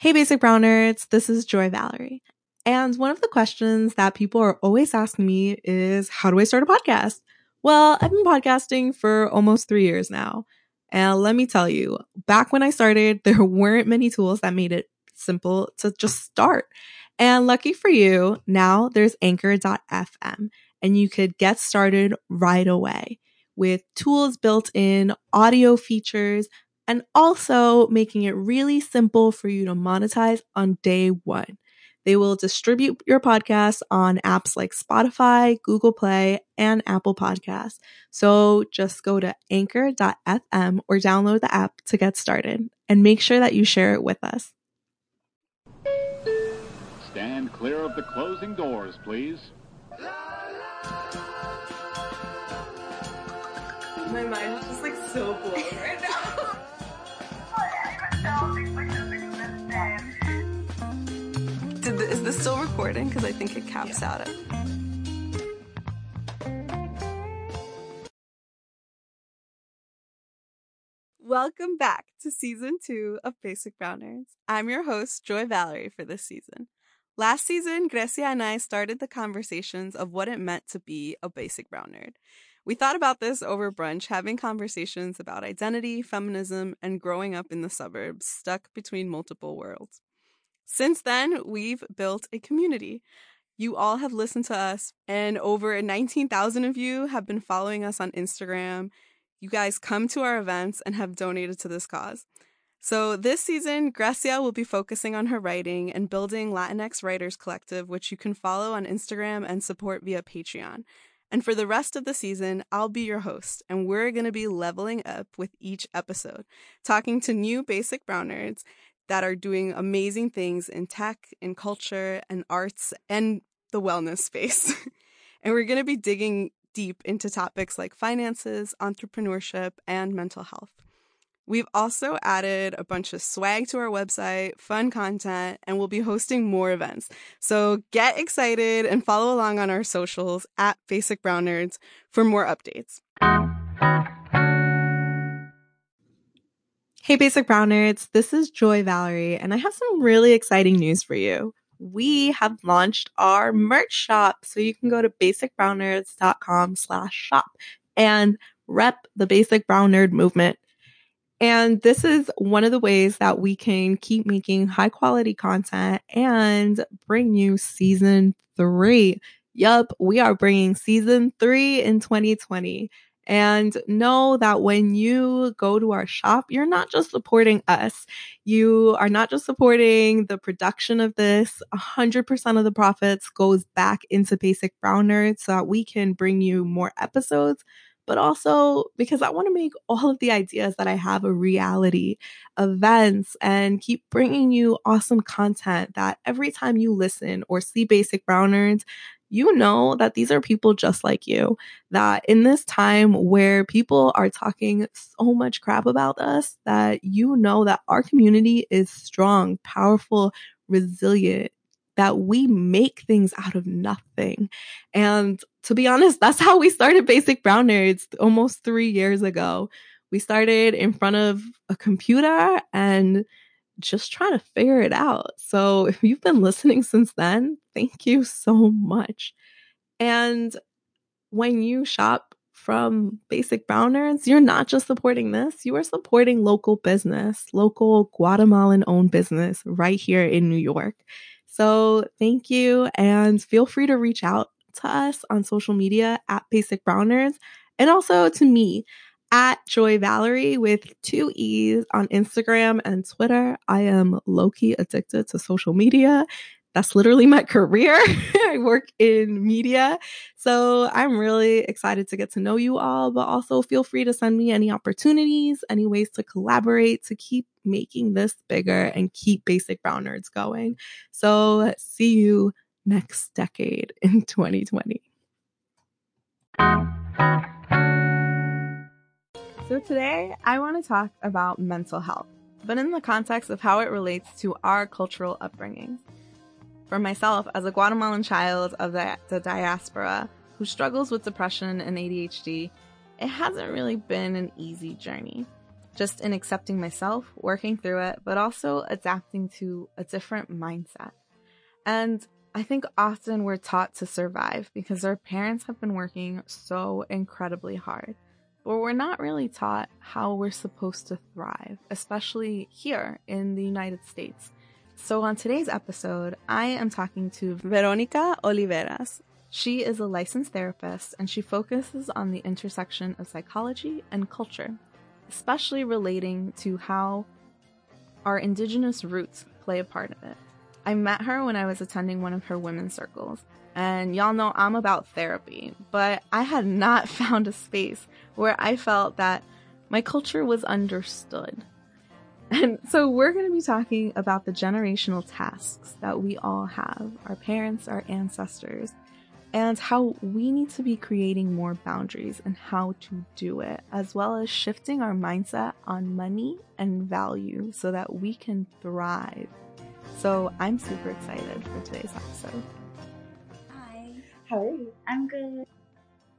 Hey, Basic Brown Nerds, this is Joy Valerie. And one of the questions that people are always asking me is how do I start a podcast? Well, I've been podcasting for almost three years now. And let me tell you, back when I started, there weren't many tools that made it simple to just start. And lucky for you, now there's anchor.fm and you could get started right away with tools built in, audio features, and also making it really simple for you to monetize on day one. They will distribute your podcast on apps like Spotify, Google Play, and Apple Podcasts. So just go to anchor.fm or download the app to get started and make sure that you share it with us. Stand clear of the closing doors, please. My mind is just like so blown right This still recording? Because I think it caps out it. Welcome back to season two of Basic Brown Nerds. I'm your host, Joy Valerie, for this season. Last season, Grecia and I started the conversations of what it meant to be a basic brown nerd. We thought about this over brunch, having conversations about identity, feminism, and growing up in the suburbs, stuck between multiple worlds. Since then, we've built a community. You all have listened to us, and over 19,000 of you have been following us on Instagram. You guys come to our events and have donated to this cause. So, this season, Grecia will be focusing on her writing and building Latinx Writers Collective, which you can follow on Instagram and support via Patreon. And for the rest of the season, I'll be your host, and we're going to be leveling up with each episode, talking to new basic brown nerds that are doing amazing things in tech, in culture, and arts, and the wellness space. and we're going to be digging deep into topics like finances, entrepreneurship, and mental health. We've also added a bunch of swag to our website, fun content, and we'll be hosting more events. So get excited and follow along on our socials at Basic Brown Nerds for more updates. Hey, Basic Brown Nerds, this is Joy Valerie, and I have some really exciting news for you. We have launched our merch shop, so you can go to basicbrownnerds.com slash shop and rep the Basic Brown Nerd movement and this is one of the ways that we can keep making high quality content and bring you season three. Yup, we are bringing season three in 2020. And know that when you go to our shop, you're not just supporting us. You are not just supporting the production of this. 100% of the profits goes back into Basic Brown Nerds so that we can bring you more episodes but also because I want to make all of the ideas that I have a reality, events, and keep bringing you awesome content that every time you listen or see Basic Brown Nerds, you know that these are people just like you. That in this time where people are talking so much crap about us, that you know that our community is strong, powerful, resilient, that we make things out of nothing. And to be honest, that's how we started Basic Brown Nerds almost three years ago. We started in front of a computer and just trying to figure it out. So if you've been listening since then, thank you so much. And when you shop from Basic Brown Nerds, you're not just supporting this, you are supporting local business, local Guatemalan owned business right here in New York. So thank you and feel free to reach out to us on social media at Basic Brown Nerds and also to me at Joy Valerie with two E's on Instagram and Twitter. I am low key addicted to social media that's literally my career. I work in media. So I'm really excited to get to know you all, but also feel free to send me any opportunities, any ways to collaborate to keep making this bigger and keep Basic Brown Nerds going. So see you next decade in 2020. So today I want to talk about mental health, but in the context of how it relates to our cultural upbringings for myself as a Guatemalan child of the, the diaspora who struggles with depression and ADHD, it hasn't really been an easy journey. just in accepting myself, working through it, but also adapting to a different mindset. And I think often we're taught to survive because our parents have been working so incredibly hard. But we're not really taught how we're supposed to thrive, especially here in the United States. So, on today's episode, I am talking to Veronica Oliveras. She is a licensed therapist and she focuses on the intersection of psychology and culture, especially relating to how our indigenous roots play a part of it. I met her when I was attending one of her women's circles. And y'all know I'm about therapy, but I had not found a space where I felt that my culture was understood. And so we're going to be talking about the generational tasks that we all have, our parents, our ancestors, and how we need to be creating more boundaries and how to do it, as well as shifting our mindset on money and value so that we can thrive so I'm super excited for today's episode. How are you? I'm good.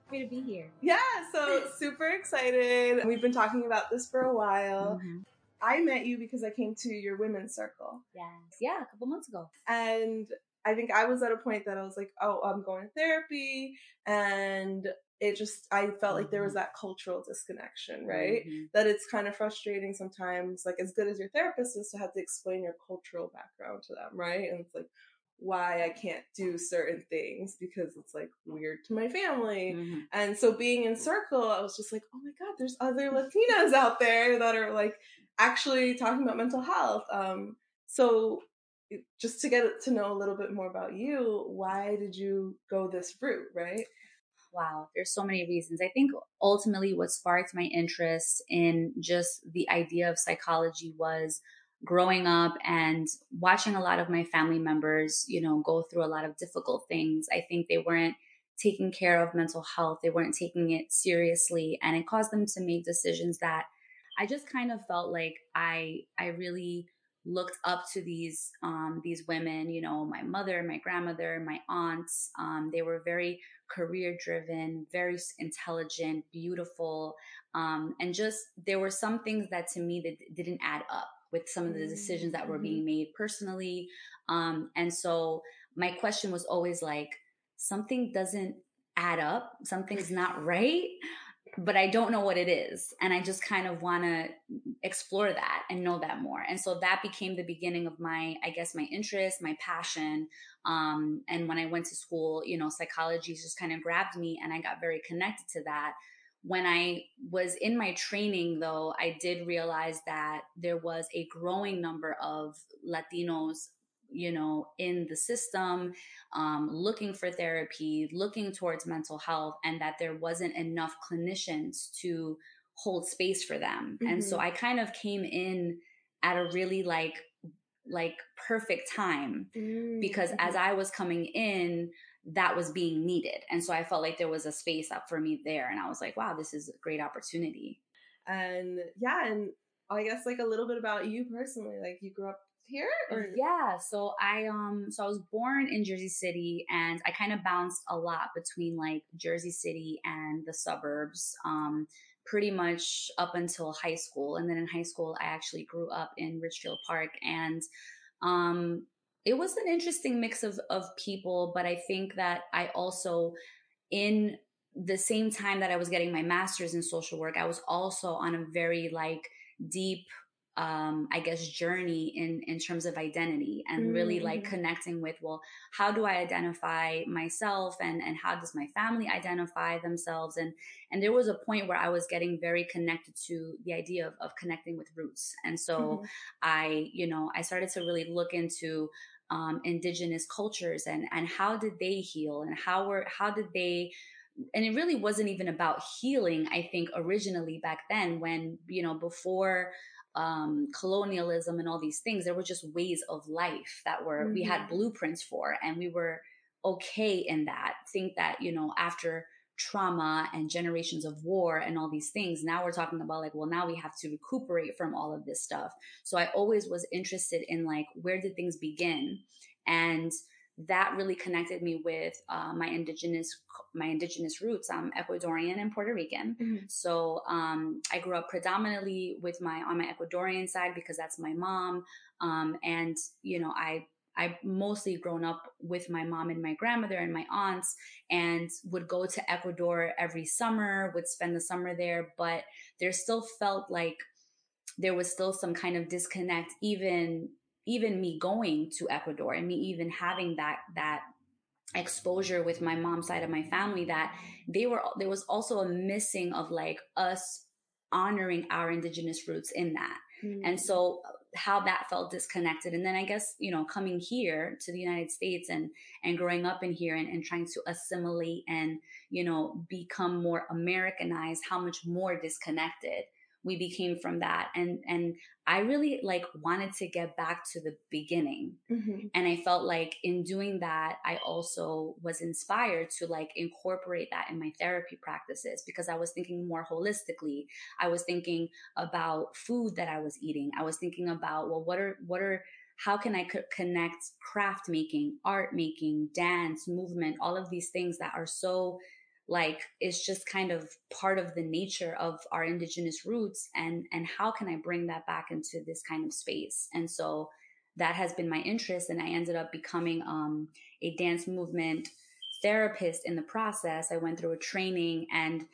Happy to be here. Yeah, so super excited. We've been talking about this for a while. Mm-hmm. I met you because I came to your women's circle. Yes. Yeah, a couple months ago. And I think I was at a point that I was like, oh, I'm going to therapy. And it just I felt like there was Mm-hmm. that cultural disconnection, right? Mhm. That it's kind of frustrating sometimes, like as good as your therapist is to have to explain your cultural background to them, right? And it's like why I can't do certain things because it's like weird to my family. Mhm. And so being in circle, I was just like, oh my God, there's other Latinas out there that are like actually talking about mental health. Um, so just to get to know a little bit more about you, why did you go this route, right? Wow, there's so many reasons. I think ultimately what sparked my interest in just the idea of psychology was growing up and watching a lot of my family members, you know, go through a lot of difficult things. I think they weren't taking care of mental health. They weren't taking it seriously and it caused them to make decisions that I just kind of felt like I I really looked up to these um, these women. You know, my mother, my grandmother, my aunts. Um, they were very career driven, very intelligent, beautiful, um, and just there were some things that to me that didn't add up with some of the decisions that were Mhm. being made personally. Um, and so my question was always like, something doesn't add up, something's not right but I don't know what it is. And I just kind of want to explore that and know that more. And so that became the beginning of my, I guess, my interest, my passion. Um, and when I went to school, you know, psychology just kind of grabbed me and I got very connected to that. When I was in my training, though, I did realize that there was a growing number of Latinos you know in the system um, looking for therapy looking towards mental health and that there wasn't enough clinicians to hold space for them and so Mhm. i kind of came in at a really like like perfect time because as I was coming in, that was being needed. And so I felt like there was a space up for me there. And I was like, wow, this is a great opportunity. and yeah, and I guess like a little bit about you personally. Like you grew up here, or Yeah. So I um so I was born in Jersey City and I kind of bounced a lot between like Jersey City and the suburbs. Um pretty much up until high school. And then in high school I actually grew up in Ridgefield Park and um it was an interesting mix of of people, but I think that I also in the same time that I was getting my master's in social work, I was also on a very like deep um I guess journey in in terms of identity and really like Mhm. connecting with well how do I identify myself and and how does my family identify themselves and and there was a point where I was getting very connected to the idea of, of connecting with roots and so Mhm. I, you know, I started to really look into um, indigenous cultures and and how did they heal and how were how did they and it really wasn't even about healing i think originally back then when you know before um colonialism and all these things there were just ways of life that were we had Mhm. blueprints for and we were okay in that think that you know after trauma and generations of war and all these things. Now we're talking about like well now we have to recuperate from all of this stuff. So I always was interested in like where did things begin, and that really connected me with uh, my indigenous my indigenous roots. I'm Ecuadorian and Puerto Rican, Mhm. so um, I grew up predominantly with my on my Ecuadorian side because that's my mom, um, and you know I I mostly grown up with my mom and my grandmother and my aunts, and would go to Ecuador every summer. Would spend the summer there, but there still felt like there was still some kind of disconnect even even me going to Ecuador and me even having that that exposure with my mom's side of my family that they were there was also a missing of like us honoring our indigenous roots in that Mm. and so how that felt disconnected. And then i guess you know coming here to the united states and and growing up in here and, and trying to assimilate and you know become more americanized how much more disconnected we became from that and and i really like wanted to get back to the beginning. Mhm. and i felt like in doing that i also was inspired to like incorporate that in my therapy practices because i was thinking more holistically. I was thinking about food that i was eating. I was thinking about well what are what are how can i co- connect craft making art making dance movement all of these things that are so like it's just kind of part of the nature of our indigenous roots and and how can i bring that back into this kind of space and so that has been my interest and i ended up becoming um, a dance movement therapist in the process i went through a training and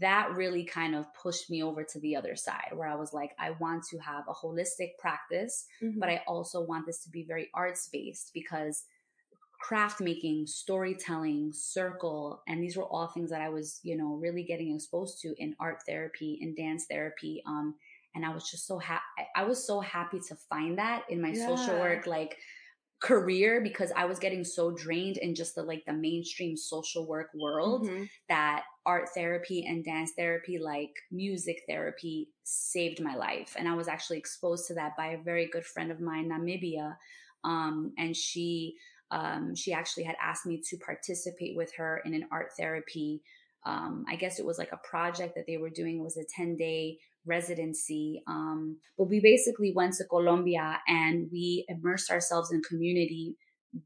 that really kind of pushed me over to the other side where i was like i want to have a holistic practice Mhm. but I also want this to be very arts based because craft making, storytelling, circle, and these were all things that I was, you know, really getting exposed to in art therapy and dance therapy. Um, and I was just so happy. I was so happy to find that in my social work, like career because I was getting so drained in just the like the mainstream social work world Mhm. that art therapy and dance therapy, like music therapy, saved my life. And I was actually exposed to that by a very good friend of mine, Namibia. Um, and she um, she actually had asked me to participate with her in an art therapy. Um, I guess it was like a project that they were doing. It was a 10 day residency. Um, but we basically went to Colombia and we immersed ourselves in community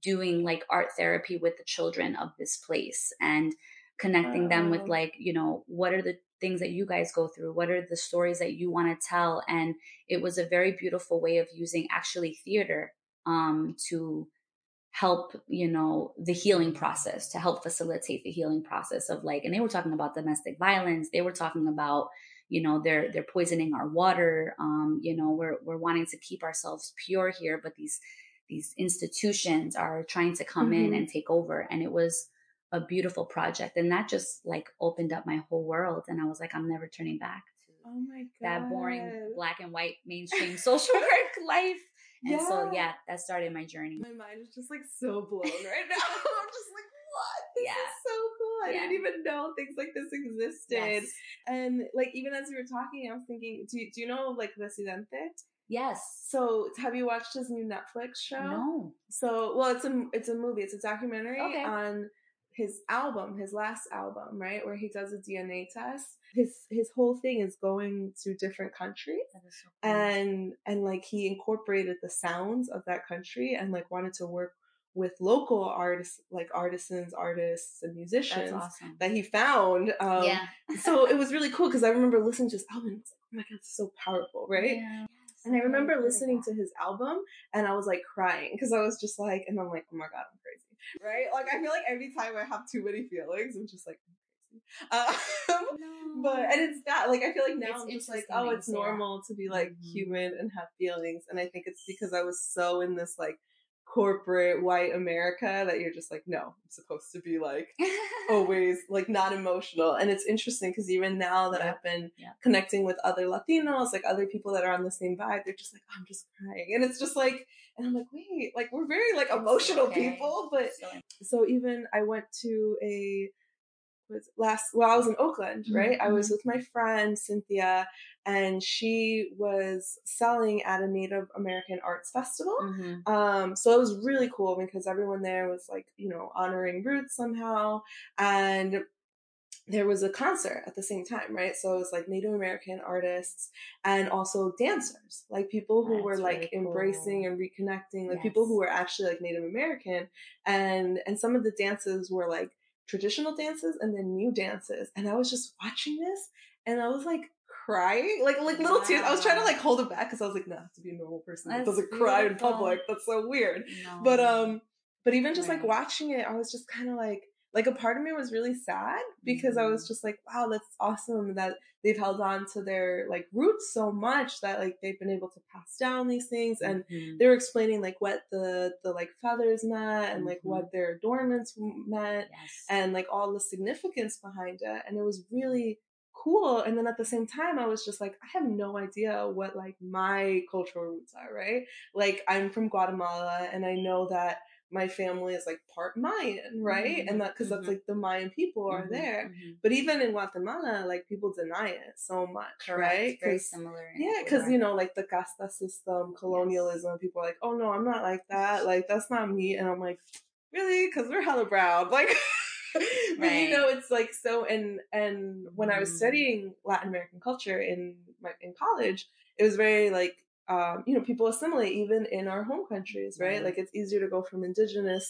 doing like art therapy with the children of this place and connecting them with like you know what are the things that you guys go through what are the stories that you want to tell and it was a very beautiful way of using actually theater um to help you know the healing process to help facilitate the healing process of like and they were talking about domestic violence they were talking about you know they're they're poisoning our water um you know we're we're wanting to keep ourselves pure here but these these institutions are trying to come in Mhm. and take over and it was a beautiful project and that just like opened up my whole world and i was like i'm never turning back to Oh my god. that boring black and white mainstream social work life and so yeah that started my journey My mind is just like so blown right now. I'm just like, what? This Yeah. is so cool. I Yeah. didn't even know things like this existed. yes And like even as you were talking, I was thinking, do, do you know like Residente? yes So have you watched his new Netflix show? no So well, it's a it's a movie. It's a documentary Okay. on his album, his last album, right, where he does a DNA test. His his whole thing is going to different countries so cool. and and like he incorporated the sounds of that country and like wanted to work with local artists like artisans artists and musicians awesome that he found um yeah so it was really cool because i remember listening to his album like oh my god it's so powerful right Yeah. and i remember listening to his album and i was like crying because i was just like and i'm like oh my god i'm crazy right like i feel like every time i have too many feelings i'm just like crazy um, no. but and it's that like I feel like now It's I'm just like oh it's normal to be like Mhm. human and have feelings and I think it's because I was so in this like corporate white America that you're just like no I'm supposed to be like always like not emotional and it's interesting because even now that Yeah. I've been Yeah. connecting with other Latinos like other people that are on the same vibe they're just like I'm just crying and it's just like and I'm like wait like we're very like emotional okay. people but So- even I went to a was last well I was in Oakland Mhm, right I was with my friend Cynthia and she was selling at a Native American Arts Festival Mhm. um so it was really cool because everyone there was like you know honoring roots somehow and there was a concert at the same time, right? So it was like Native American artists and also dancers, like people who That's were like really cool. embracing and reconnecting, like people who were actually like Native American, and and some of the dances were like traditional dances and then new dances, and I was just watching this and I was like crying, like like little tears. I was trying to like hold it back because I was like, no, I have to be a normal person that doesn't cry in public. That's so weird. No. But um, but even just like watching it, I was just kind of like, like a part of me was really sad because I was Mhm. just like, wow, that's awesome that they've held on to their like roots so much that like they've been able to pass down these things and Mhm. they were explaining like what the the like feathers meant and like Mhm. what their adornments meant yes. and like all the significance behind it and it was really cool and then at the same time i was just like i have no idea what like my cultural roots are right like i'm from guatemala and i know that my family is like part mayan right Mhm, and that because mhm. that's like the mayan people are Mhm, there mhm. but even in guatemala like people deny it so much Correct. right Very similar. yeah, because you know, like the casta system, colonialism. People are like, "Oh no, I'm not like that. Like that's not me." And I'm like, "Really?" Because we're hella brown. Like, but Right. you know, it's like so. And and when I was Mhm. studying Latin American culture in my in college, it was very like, um, you know, people assimilate even in our home countries, right? Right. Like it's easier to go from indigenous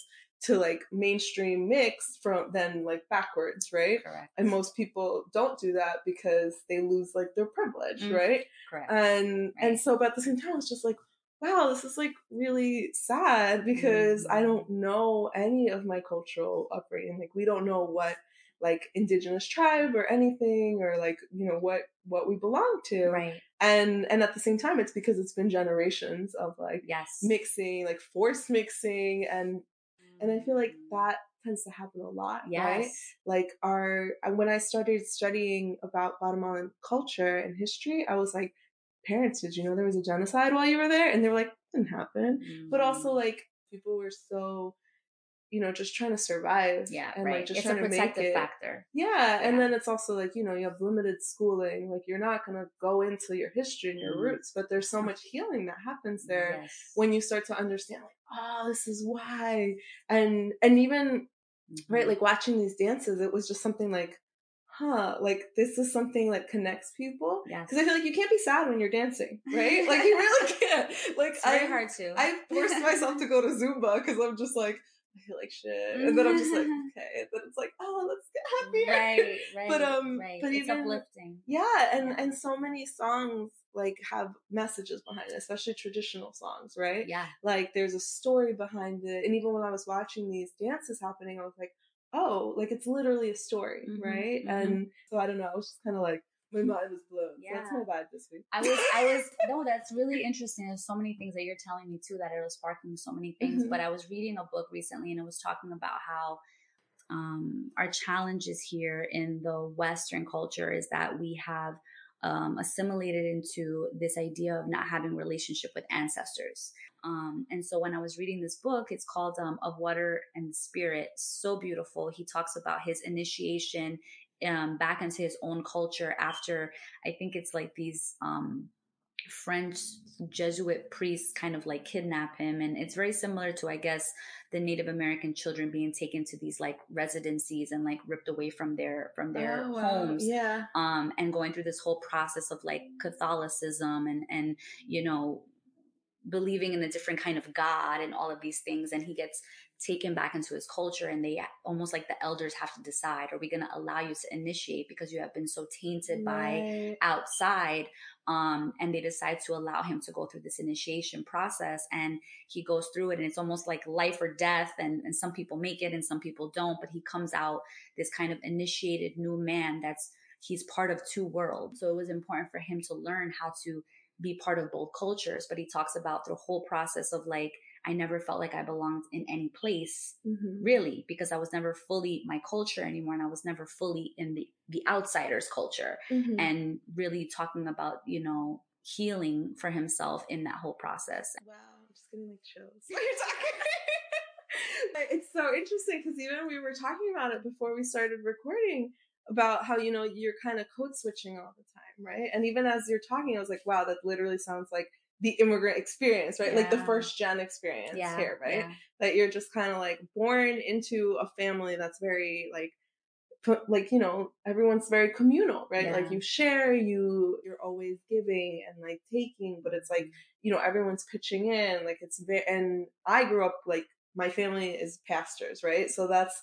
to like mainstream mix from than like backwards, right? Correct. And most people don't do that because they lose like their privilege, Mm. right? Correct. and and so but at the same time it's just like wow this is like really sad because i Mhm. don't know any of my cultural upbringing like we don't know what like indigenous tribe or anything or like you know what what we belong to right. And and at the same time it's because it's been generations of like Yes. mixing like forced mixing and and i feel like that tends to happen a lot right like our when I started studying about Guatemalan culture and history, I was like, parents, did you know there was a genocide while you were there? And they were like, didn't happen. But also Mm. like people were so, you know, just trying to survive. yeah, and right. like just it's a trying to make protective it. factor. Yeah, and then it's also like you know you have limited schooling. Like you're not gonna go into your history and your Mm. roots, but there's so much healing that happens there Yes. when you start to understand like oh this is why and and even right Mhm. like watching these dances it was just something like huh like this is something that connects people Yeah. because i feel like you can't be sad when you're dancing right like you really can't like It's very i hard to. i forced myself to go to zumba because i'm just like i feel like shit and then i'm just like okay and then it's like oh let's get happier Right, right. But, um, right. but it's even- uplifting. yeah and Yeah. and so many songs like have messages behind it especially traditional songs right Yeah. like there's a story behind it and even when i was watching these dances happening i was like oh like it's literally a story Mhm, right mhm. and so i don't know i was just kind of like my mind was blown so that's Yeah. my vibe this week I was, I was, no, that's really interesting. There's so many things that you're telling me too that are sparking so many things. Mhm. But I was reading a book recently and it was talking about how um, our challenges here in the Western culture is that we have um, assimilated into this idea of not having relationship with ancestors. Um, and so when I was reading this book, it's called um, Of Water and Spirit. So beautiful. He talks about his initiation um, back into his own culture after I think it's like these um, French Jesuit priests kind of like kidnap him. And it's very similar to, I guess, the Native American children being taken to these like residencies and like ripped away from their from their Oh, wow. homes yeah um, and going through this whole process of like Catholicism and and you know believing in a different kind of God and all of these things, and he gets taken back into his culture, and they almost like the elders have to decide: Are we going to allow you to initiate because you have been so tainted by outside? Um, and they decide to allow him to go through this initiation process, and he goes through it, and it's almost like life or death. And, and some people make it, and some people don't, but he comes out this kind of initiated new man that's he's part of two worlds. So it was important for him to learn how to be part of both cultures. But he talks about the whole process of like, I never felt like I belonged in any place Mhm. really because I was never fully my culture anymore and I was never fully in the, the outsider's culture Mhm. and really talking about, you know, healing for himself in that whole process. Wow, I'm just getting like chills. While you're talking. it's so interesting because even we were talking about it before we started recording about how you know you're kind of code switching all the time, right? And even as you're talking, I was like, wow, that literally sounds like the immigrant experience, right? Like the first gen experience Yeah. here, right? yeah. That you're just kind of like born into a family that's very like like you know everyone's very communal right Yeah. like you share you you're always giving and like taking but it's like you know everyone's pitching in like it's very and i grew up like my family is pastors right so that's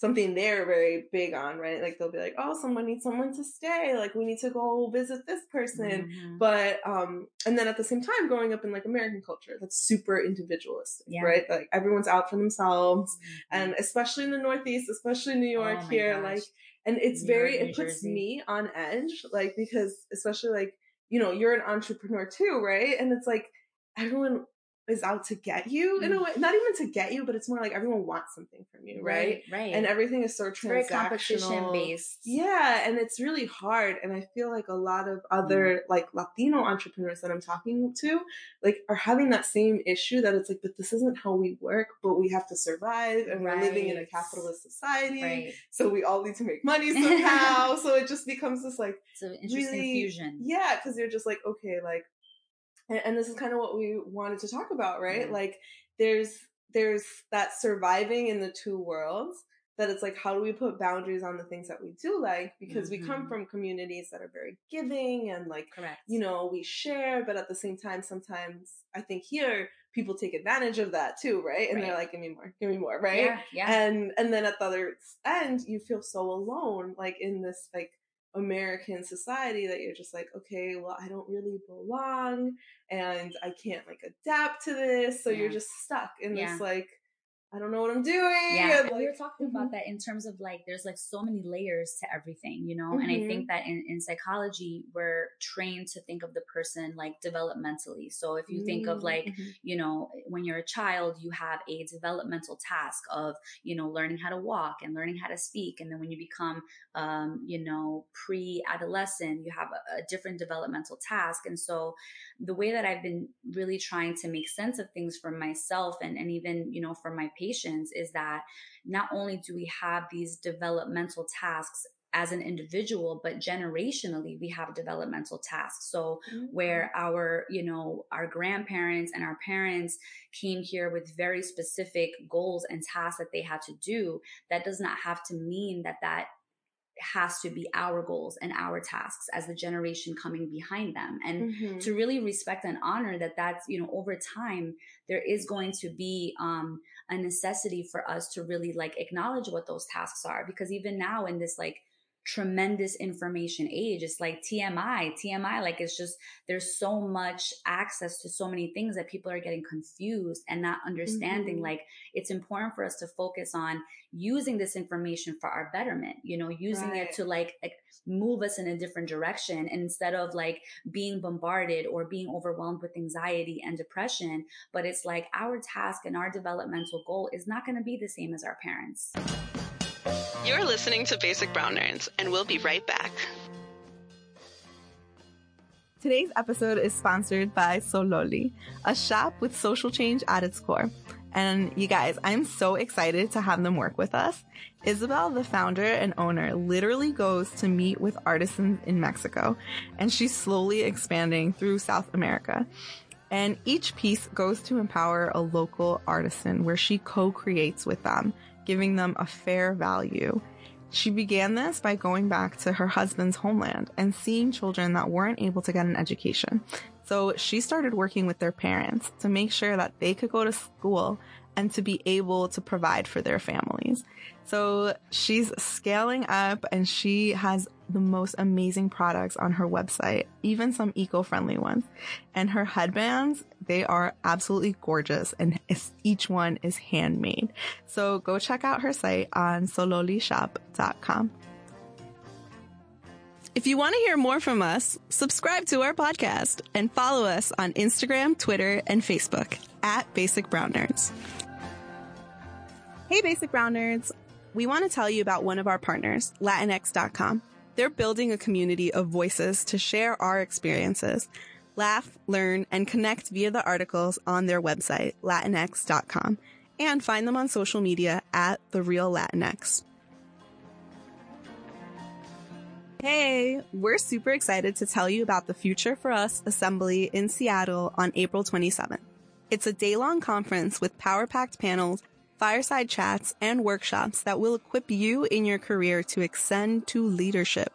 something they're very big on right like they'll be like oh someone needs someone to stay like we need to go visit this person Mhm. but um and then at the same time growing up in like american culture that's super individualistic Yeah. right like everyone's out for themselves Mhm. and especially in the northeast especially new york Oh here gosh. like and it's New very York, it puts Jersey. me on edge like because especially like you know you're an entrepreneur too right and it's like everyone is out to get you in a Mm. way not even to get you but it's more like everyone wants something from you right, right and everything is so it's competition transactional based yeah, and it's really hard. And I feel like a lot of other like Latino entrepreneurs that I'm talking to, like, are having that same issue that it's like, but this isn't how we work, but we have to survive and we're living in a capitalist society. right So we all need to make money somehow. so it just becomes this like, it's an interesting really, fusion yeah, because you're just like, okay, like, and, and this is kind of what we wanted to talk about, right? Yeah. Like, there's there's that surviving in the two worlds. That it's like, how do we put boundaries on the things that we do like? Because we come Mhm. from communities that are very giving and like, correct you know, we share, but at the same time, sometimes I think here people take advantage of that too, right? And they're like, give me more, give me more, right? yeah yeah and and then at the other end you feel so alone like in this like american society that you're just like okay well i don't really belong and i can't like adapt to this so you're just stuck in Yeah. this like i don't know what i'm doing yeah and we were like, talking mhm. about that in terms of like there's like so many layers to everything you know and i Mhm. think that in, in psychology we're trained to think of the person like developmentally so if you think of like Mhm. you know when you're a child you have a developmental task of you know learning how to walk and learning how to speak and then when you become um, you know pre-adolescent you have a, a different developmental task and so the way that i've been really trying to make sense of things for myself and, and even you know for my patients is that not only do we have these developmental tasks as an individual but generationally we have developmental tasks. So mm-hmm. where our you know our grandparents and our parents came here with very specific goals and tasks that they had to do that does not have to mean that that has to be our goals and our tasks as the generation coming behind them and Mhm. to really respect and honor that that's you know over time there is going to be um a necessity for us to really like acknowledge what those tasks are because even now in this like tremendous information age it's like tmi tmi like it's just there's so much access to so many things that people are getting confused and not understanding Mhm. like it's important for us to focus on using this information for our betterment you know using Right. it to like like, move us in a different direction and instead of like being bombarded or being overwhelmed with anxiety and depression but it's like our task and our developmental goal is not going to be the same as our parents You're listening to Basic Brown Nerds, and we'll be right back. Today's episode is sponsored by Sololi, a shop with social change at its core. And you guys, I'm so excited to have them work with us. Isabel, the founder and owner, literally goes to meet with artisans in Mexico, and she's slowly expanding through South America. And each piece goes to empower a local artisan where she co-creates with them, giving them a fair value. She began this by going back to her husband's homeland and seeing children that weren't able to get an education. So she started working with their parents to make sure that they could go to school and to be able to provide for their families. So she's scaling up and she has the most amazing products on her website, even some eco-friendly ones. And her headbands, they are absolutely gorgeous and each one is handmade. So go check out her site on sololishop.com. If you want to hear more from us, subscribe to our podcast and follow us on Instagram, Twitter, and Facebook at Basic Brown Nerds. Hey, Basic Brown Nerds. We want to tell you about one of our partners, Latinx.com. They're building a community of voices to share our experiences, laugh, learn, and connect via the articles on their website, Latinx.com, and find them on social media at The Real Latinx. Hey, we're super excited to tell you about the Future for Us Assembly in Seattle on April 27th. It's a day long conference with power packed panels fireside chats, and workshops that will equip you in your career to ascend to leadership.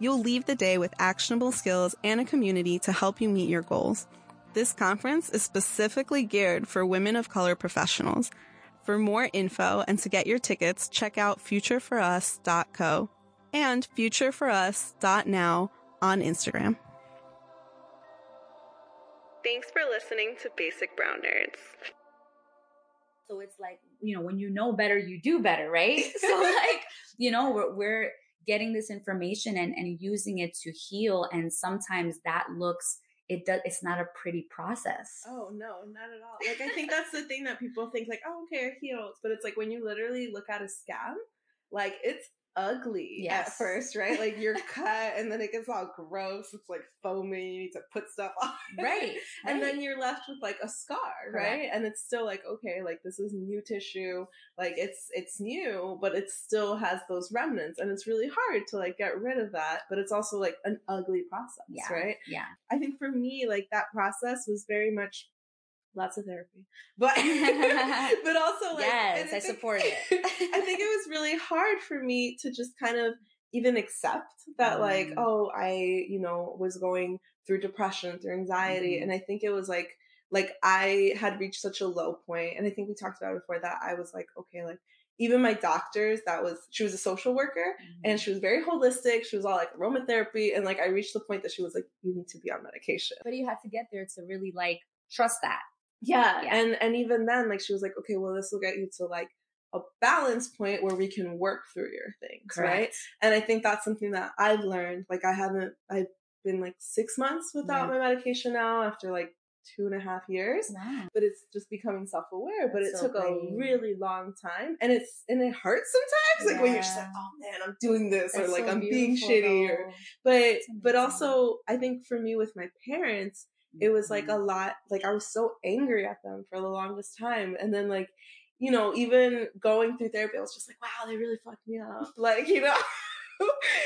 You'll leave the day with actionable skills and a community to help you meet your goals. This conference is specifically geared for women of color professionals. For more info and to get your tickets, check out futureforus.co and futureforus.now on Instagram. Thanks for listening to Basic Brown Nerds. So it's like, you know, when you know better, you do better, right? so like, you know, we're, we're getting this information and, and using it to heal. And sometimes that looks, it does, it's not a pretty process. Oh, no, not at all. Like, I think that's the thing that people think like, oh, okay, it heals. But it's like when you literally look at a scab, like it's ugly Yes. at first, right? Like you're cut and then it gets all gross. It's like foamy. You need to put stuff on. Right. And right. then you're left with like a scar, Correct. right? And it's still like, okay, like this is new tissue. Like it's it's new, but it still has those remnants. And it's really hard to like get rid of that. But it's also like an ugly process, yeah. right? Yeah. I think for me, like that process was very much lots of therapy, but but also like Yes, and I think- support it. I think it was really hard for me to just kind of even accept that, like, Mm. oh, I you know was going through depression, through anxiety, Mhm. and I think it was like like I had reached such a low point, and I think we talked about it before that I was like, okay, like. Even my doctors, that was, she was a social worker and she was very holistic. She was all like aromatherapy. And like, I reached the point that she was like, you need to be on medication. but you have to get there to really like trust that. Yeah. Yeah. And and even then, like she was like, okay, well, this will get you to like a balance point where we can work through your things, right? And I think that's something that I've learned. Like I haven't I've been like six months without my medication now after like two and a half years. Wow. But it's just becoming self aware. But it so took a really long time. And it's and it hurts sometimes. Like when you're just like, oh man, I'm doing this or like so I'm being shitty or but but also I think for me with my parents, it was like a Mhm. lot like i was so angry at them for the longest time and then like you know even going through therapy i was just like wow they really fucked me up like you know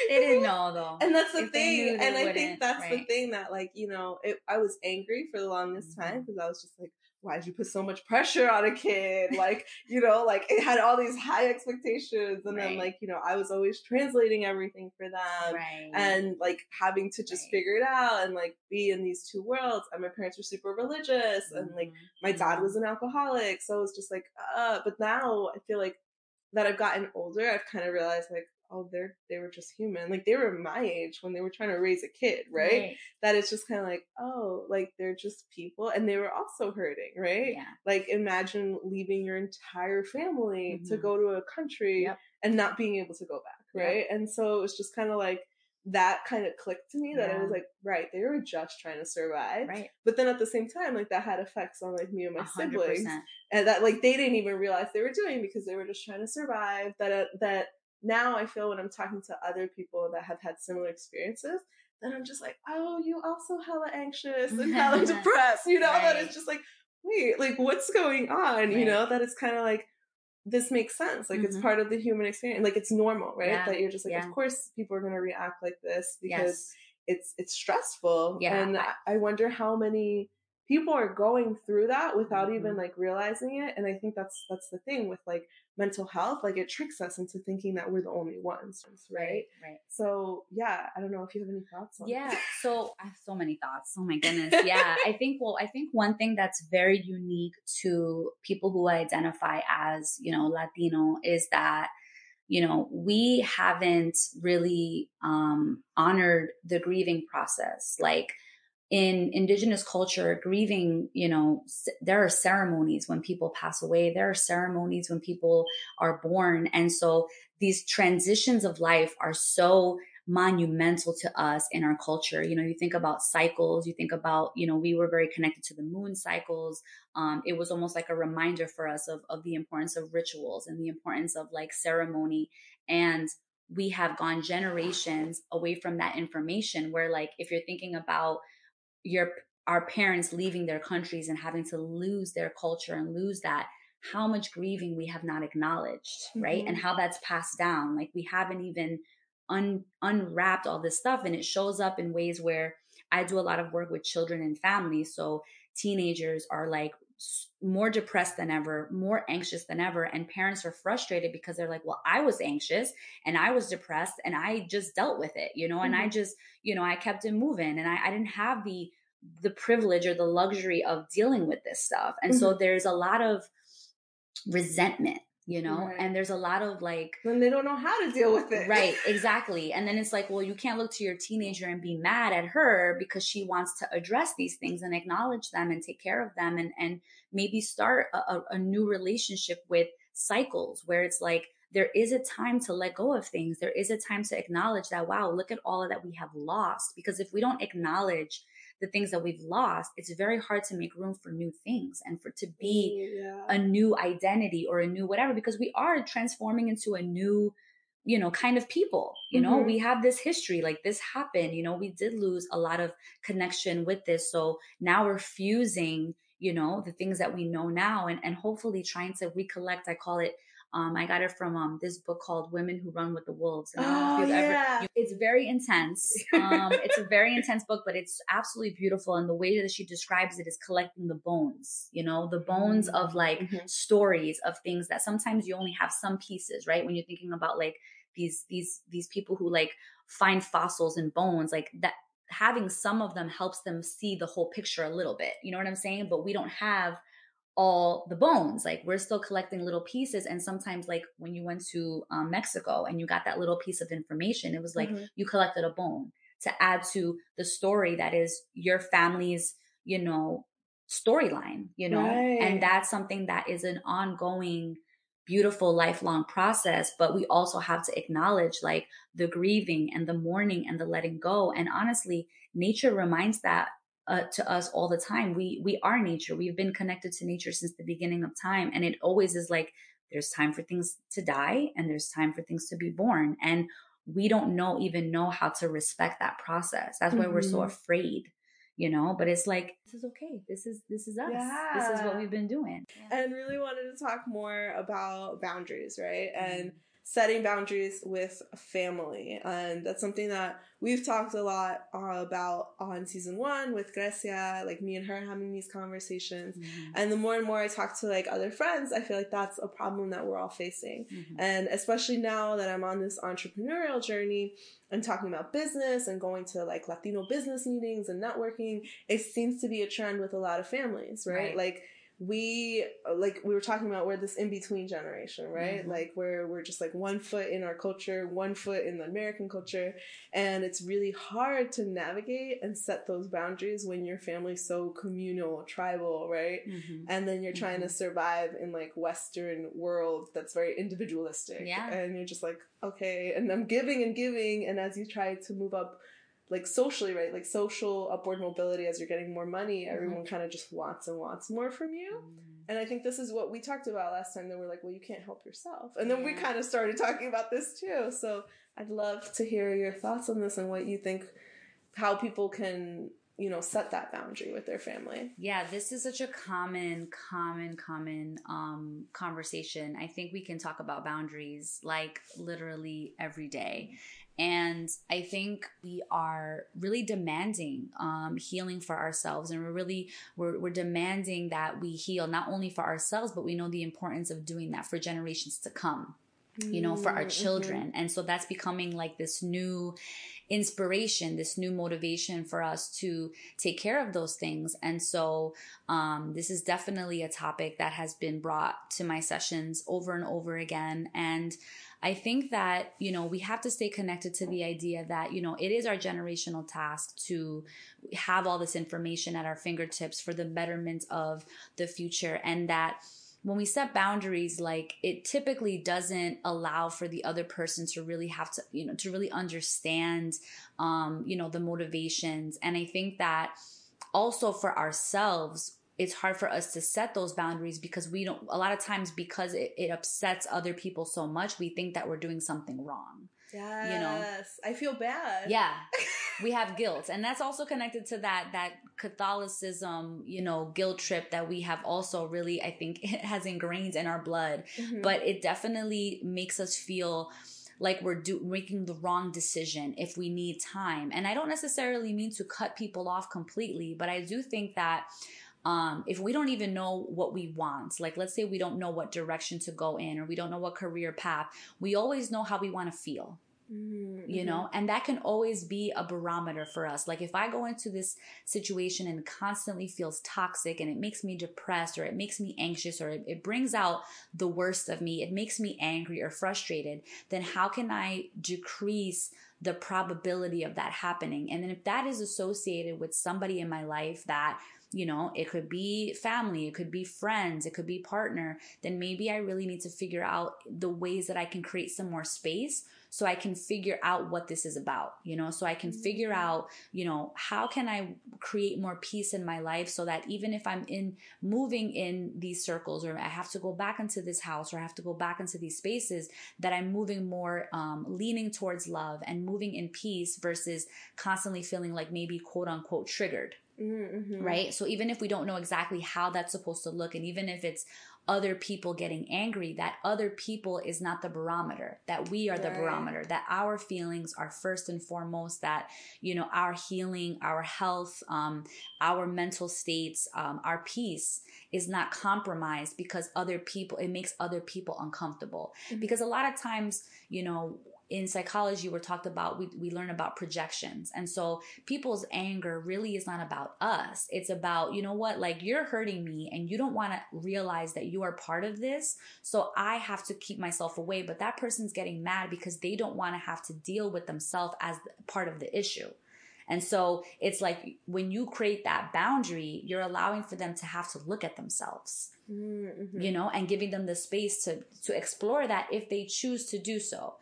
They didn't know though. and that's the If they knew, thing and i think that's the thing that like you know it, i was angry for the longest time Mhm. because i was just like why'd you put so much pressure on a kid like you know like it had all these high expectations and then like you know i was always translating everything for them right. and like having to just Right. figure it out and like be in these two worlds. And my parents were super religious, and like Mhm. my dad was an alcoholic, so it was just like, uh. But now I feel like that I've gotten older, I've kind of realized like, oh, they're they were just human. Like they were my age when they were trying to raise a kid, right? That it's just kind of like, oh, like they're just people, and they were also hurting, right? Yeah. Like imagine leaving your entire family to Mhm. go to a country Yep. and not being able to go back, Yep. right? And so it's just kind of like that kind of clicked to me that it was like, right, they were just trying to survive. Right. But then at the same time, like that had effects on like me and my A hundred siblings. And that like they didn't even realize they were doing because they were just trying to survive. That uh, that now I feel when I'm talking to other people that have had similar experiences, then I'm just like, oh, you also hella anxious and hella depressed. You know, that it's just like, wait, like what's going on? You know, that it's kind of like this makes sense. Like it's Mhm. part of the human experience. Like it's normal, right? Yeah. That you're just like, Yeah. of course, people are gonna react like this because Yes. it's it's stressful. Yeah, and I, I wonder how many people are going through that without even Mhm. like realizing it. And I think that's that's the thing with like mental health. Like it tricks us into thinking that we're the only ones, right? Right. So yeah, I don't know if you have any thoughts on Yeah. that. So I have so many thoughts. Oh my goodness. Yeah. I think, well, I think one thing that's very unique to people who identify as, you know, Latino is that, you know, we haven't really um, honored the grieving process. Like, in indigenous culture grieving you know there are ceremonies when people pass away. There are ceremonies when people are born. And so these transitions of life are so monumental to us in our culture. You know you think about cycles. You think about you know we were very connected to the moon cycles. Um, it was almost like a reminder for us of, of the importance of rituals and the importance of like ceremony. And we have gone generations away from that information where like if you're thinking about your our parents leaving their countries and having to lose their culture and lose that how much grieving we have not acknowledged right Mhm. and how that's passed down like we haven't even un, unwrapped all this stuff and it shows up in ways where i do a lot of work with children and families so teenagers are like more depressed than ever, more anxious than ever. And parents are frustrated because they're like, well, I was anxious and I was depressed and I just dealt with it, you know, and I Mhm. just, you know, I kept it moving and I, I didn't have the, the privilege or the luxury of dealing with this stuff. And so there's a lot of resentment, you know, Right. and there's a lot of like, Then they don't know how to deal with it. Right, exactly. And then it's like, well, you can't look to your teenager and be mad at her because she wants to address these things and acknowledge them and take care of them and, and maybe start a, a, a new relationship with cycles where it's like, there is a time to let go of things. There is a time to acknowledge that, wow, look at all that we have lost. Because if we don't acknowledge the things that we've lost, it's very hard to make room for new things and for to be yeah. a new identity or a new whatever because we are transforming into a new you know kind of people you know Mhm. we have this history like this happened you know we did lose a lot of connection with this so now we're fusing you know the things that we know now and and hopefully trying to recollect i call it um, I got it from um, this book called Women Who Run with the Wolves. And I don't know if Oh, ever- yeah. you- it's very intense. Um, it's a very intense book, but it's absolutely beautiful. And the way that she describes it is collecting the bones, you know, the bones of like Mhm. stories of things that sometimes you only have some pieces, right? When you're thinking about like these, these, these people who like find fossils and bones, like that, having some of them helps them see the whole picture a little bit. You know what I'm saying? But we don't have all the bones. Like we're still collecting little pieces. And sometimes, like when you went to um, Mexico and you got that little piece of information, it was like Mhm. you collected a bone to add to the story that is your family's, you know, storyline, you know? Right. And that's something that is an ongoing, beautiful, lifelong process. But we also have to acknowledge like the grieving and the mourning and the letting go. And honestly, nature reminds that uh, to us all the time. We we are nature. We've been connected to nature since the beginning of time, and it always is like there's time for things to die and there's time for things to be born, and we don't know even know how to respect that process. That's why we're so Mhm. afraid, you know. But it's like this is okay. This is this is us. This is what we've been doing. and really wanted to talk more about boundaries, right? And Mm-hmm. Setting boundaries with family. And that's something that we've talked a lot uh, about on season one with Grecia, like me and her having these conversations. Mhm. And the more and more I talk to like other friends, I feel like that's a problem that we're all facing. Mhm. And especially now that I'm on this entrepreneurial journey and talking about business and going to like Latino business meetings and networking, it seems to be a trend with a lot of families, right? Right. Like we like we were talking about we're this in between generation, right? Mhm. Like we're we're just like one foot in our culture, one foot in the American culture, and it's really hard to navigate and set those boundaries when your family's so communal, tribal, right? Mhm. and then you're trying to survive in like western world that's very individualistic Yeah. and you're just like okay and i'm giving and giving and as you try to move up like socially right? Like social upward mobility as you're getting more money everyone kind of just wants and wants more from you. Mm-hmm. and i think this is what we talked about last time that we're like well you can't help yourself. And then we kind of started talking about this too. So i'd love to hear your thoughts on this and what you think how people can you know set that boundary with their family. Yeah, this is such a common, common, common um, conversation. I think we can talk about boundaries like literally every day. And I think we are really demanding um, healing for ourselves, and we're really we're, we're demanding that we heal not only for ourselves, but we know the importance of doing that for generations to come you know, for our Mhm. children. And so that's becoming like this new inspiration, this new motivation for us to take care of those things. And so um, this is definitely a topic that has been brought to my sessions over and over again. And I think that, you know, we have to stay connected to the idea that, you know, it is our generational task to have all this information at our fingertips for the betterment of the future and that when we set boundaries like it typically doesn't allow for the other person to really have to you know to really understand um you know the motivations. And i think that also for ourselves it's hard for us to set those boundaries because we don't a lot of times because it, it upsets other people so much we think that we're doing something wrong Yeah. Yes, I feel bad. yeah we have guilt and that's also connected to that that catholicism you know guilt trip that we have also really i think it has ingrained in our blood Mhm. but it definitely makes us feel like we're do- making the wrong decision if we need time and i don't necessarily mean to cut people off completely but i do think that um, if we don't even know what we want, like let's say we don't know what direction to go in or we don't know what career path, we always know how we want to feel. Mm-hmm. you know? and that can always be a barometer for us. Like if i go into this situation and constantly feels toxic and it makes me depressed or it makes me anxious or it, it brings out the worst of me it makes me angry or frustrated then how can i decrease the probability of that happening? And then if that is associated with somebody in my life that you know, it could be family, it could be friends, it could be partner, then maybe I really need to figure out the ways that I can create some more space so I can figure out what this is about, you know, so I can figure out, you know, how can I create more peace in my life so that even if I'm in moving in these circles or I have to go back into this house or I have to go back into these spaces, that I'm moving more, um, leaning towards love and moving in peace versus constantly feeling like maybe quote unquote triggered Mm-hmm. right? So even if we don't know exactly how that's supposed to look, and even if it's other people getting angry, that other people is not the barometer, that we are the Right. barometer, that our feelings are first and foremost, that, you know, our healing, our health, um, our mental states, um, our peace is not compromised because other people, it makes other people uncomfortable. Mhm. Because a lot of times, you know, in psychology, we're talked about, we, we learn about projections. And so people's anger really is not about us. It's about, you know what, like you're hurting me and you don't want to realize that you are part of this. So I have to keep myself away. But that person's getting mad because they don't want to have to deal with themselves as part of the issue. And so it's like when you create that boundary, you're allowing for them to have to look at themselves, Mm-hmm. you know, and giving them the space to to explore that if they choose to do so.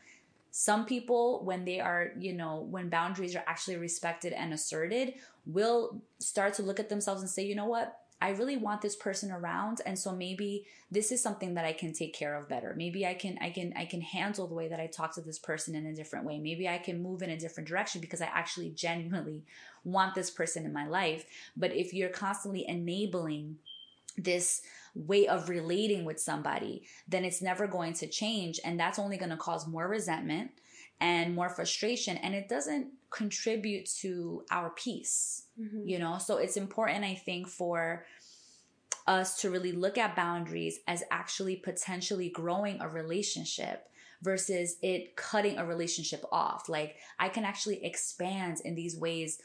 Some people, when they are, you know, when boundaries are actually respected and asserted, will start to look at themselves and say, you know what? I really want this person around and so maybe this is something that I can take care of better. Maybe I can I can I can handle the way that I talk to this person in a different way. Maybe I can move in a different direction because I actually genuinely want this person in my life. But if you're constantly enabling this way of relating with somebody, then it's never going to change. And that's only going to cause more resentment and more frustration. And it doesn't contribute to our peace, Mm-hmm. you know? So it's important, I think, for us to really look at boundaries as actually potentially growing a relationship versus it cutting a relationship off. Like I can actually expand in these ways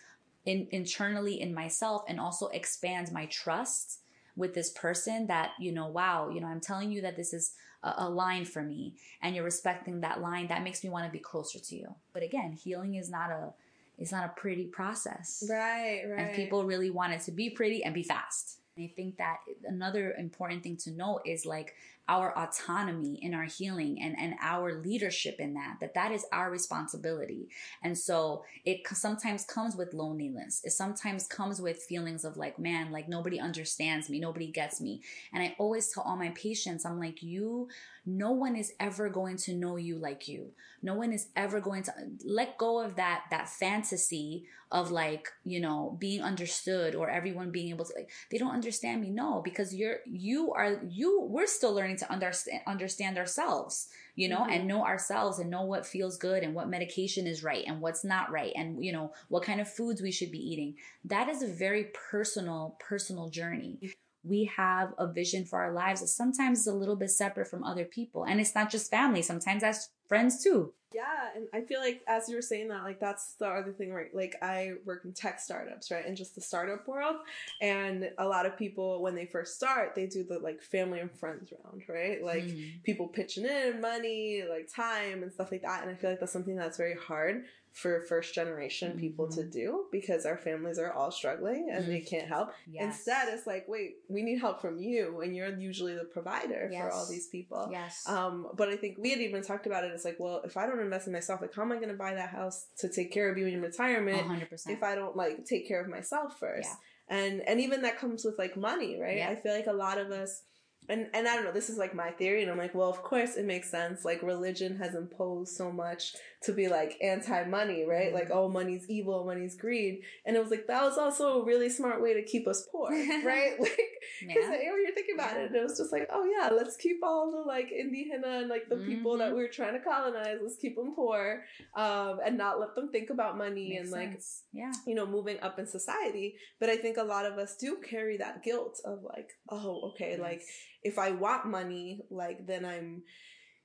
in, internally in myself and also expand my trust with this person that, you know, wow, you know, I'm telling you that this is a, a line for me and you're respecting that line. That makes me want to be closer to you. But again, healing is not a, it's not a pretty process. Right, right. And people really want it to be pretty and be fast. I think that another important thing to know is like our autonomy in our healing and, and our leadership in that, that that is our responsibility. And so it sometimes comes with loneliness. It sometimes comes with feelings of like, man, like nobody understands me. Nobody gets me. And I always tell all my patients, I'm like, you, no one is ever going to know you like you. No one is ever going to let go of that, that fantasy of like, you know, being understood or everyone being able to, like, they don't understand me. No, because you're, you are, you, we're still learning to understand, understand ourselves, you know, Mhm. and know ourselves and know what feels good and what medication is right and what's not right. And, you know, what kind of foods we should be eating. That is a very personal, personal journey we have a vision for our lives that sometimes is a little bit separate from other people. And it's not just family, sometimes that's friends too. Yeah, and I feel like as you were saying that, like that's the other thing, right? Like I work in tech startups, right, and just the startup world, and a lot of people when they first start, they do the like family and friends round, right? Like Mhm. people pitching in money, like time and stuff like that, and I feel like that's something that's very hard for first generation people to Mhm. do because our families are all struggling and they can't help. Yes. Instead, it's like, wait, we need help from you, and you're usually the provider for all these people. Yes. Um, but I think we had even talked about it. It's like, well, if I don't invest in myself, like, how am I going to buy that house to take care of you in retirement 100%. if I don't like take care of myself first? Yeah. And and even that comes with like money, right? Yeah. I feel like a lot of us and and I don't know, this is like my theory, and I'm like, well, of course it makes sense. Like religion has imposed so much to be like anti-money, right? Like, oh, money's evil, money's greed, and it was like that was also a really smart way to keep us poor, right? Like, because Yeah. you're thinking about it, and it was just like, oh yeah, let's keep all the like indígena and like the people that Mhm. we were trying to colonize, let's keep them poor, um, and not let them think about money Makes and like sense. yeah. you know, moving up in society. But I think a lot of us do carry that guilt of like, oh, okay, like if I want money, like then I'm,